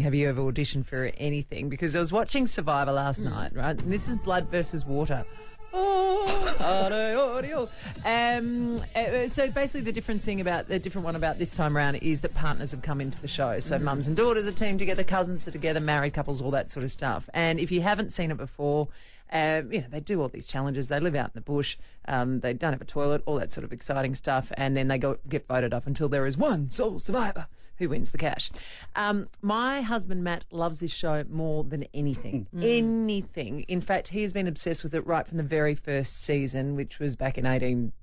Have you ever auditioned for anything? Because I was watching Survivor last night, right? And this is Blood versus Water. Oh. Um, uh, so basically, the different thing about the different one about this time around is that partners have come into the show. So mums and daughters are teamed together, cousins are together, married couples, all that sort of stuff. And if you haven't seen it before, um, you know they do all these challenges. They live out in the bush. Um, they don't have a toilet, all that sort of exciting stuff, and then they go get voted up until there is one sole survivor who wins the cash. Um, my husband Matt loves this show more than anything. Anything. In fact, he has been obsessed with it right from the very first season, which was back in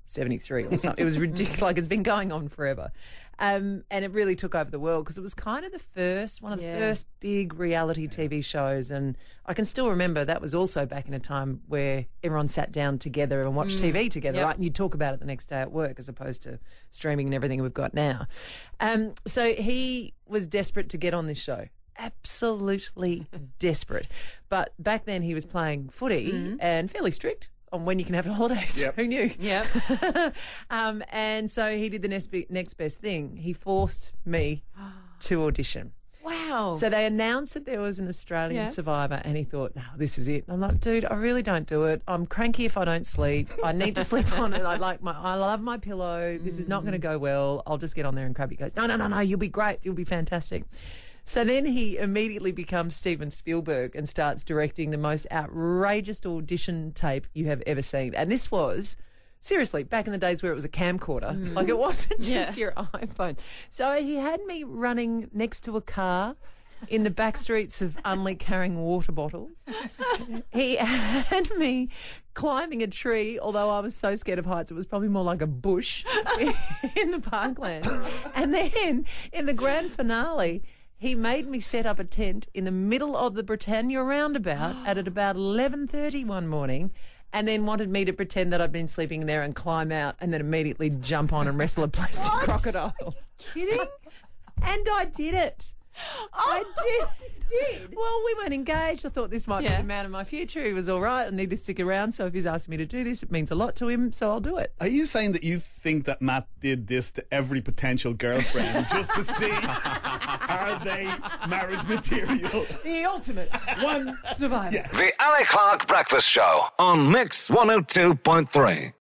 1873 or something. it was ridiculous. Like it's been going on forever. Um, and it really took over the world because it was kind of the first, one of the first big reality TV shows. And I can still remember that was also back in a time where everyone sat down together and watched TV together, Yep. right? And you'd talk about it the next day at work as opposed to streaming and everything we've got now. Um, so he was desperate to get on this show. Absolutely desperate. But back then he was playing footy and fairly strict on when you can have the holidays. Yep. Who knew? Yep. um, and so he did the next, be- next best thing. He forced me to audition. Wow. So they announced that there was an Australian Yeah. survivor, and he thought, "No, this is it." And I'm like, "Dude, I really don't do it. I'm cranky if I don't sleep. I need to sleep on it. I like my, I love my pillow. This is not going to go well. I'll just get on there and crap." He goes, "No, no, no, no. You'll be great. You'll be fantastic." So then he immediately becomes Steven Spielberg and starts directing the most outrageous audition tape you have ever seen. And this was seriously back in the days where it was a camcorder, mm. like it wasn't just Yeah. your iPhone. So he had me running next to a car in the back streets of Unley carrying water bottles. He had me climbing a tree, although I was so scared of heights, it was probably more like a bush in the parkland. And then in the grand finale, he made me set up a tent in the middle of the Britannia roundabout at about 11.30 one morning and then wanted me to pretend that I'd been sleeping there and climb out and then immediately jump on and wrestle a plastic crocodile. kidding? And I did it. I did. Well, we weren't engaged. I thought this might be the man of my future. He was all right. I need to stick around. So if he's asking me to do this, it means a lot to him. So I'll do it. Are you saying that you think that Matt did this to every potential girlfriend just to see are they marriage material? The ultimate one survivor. The Ali Clark Breakfast Show on Mix 102.3.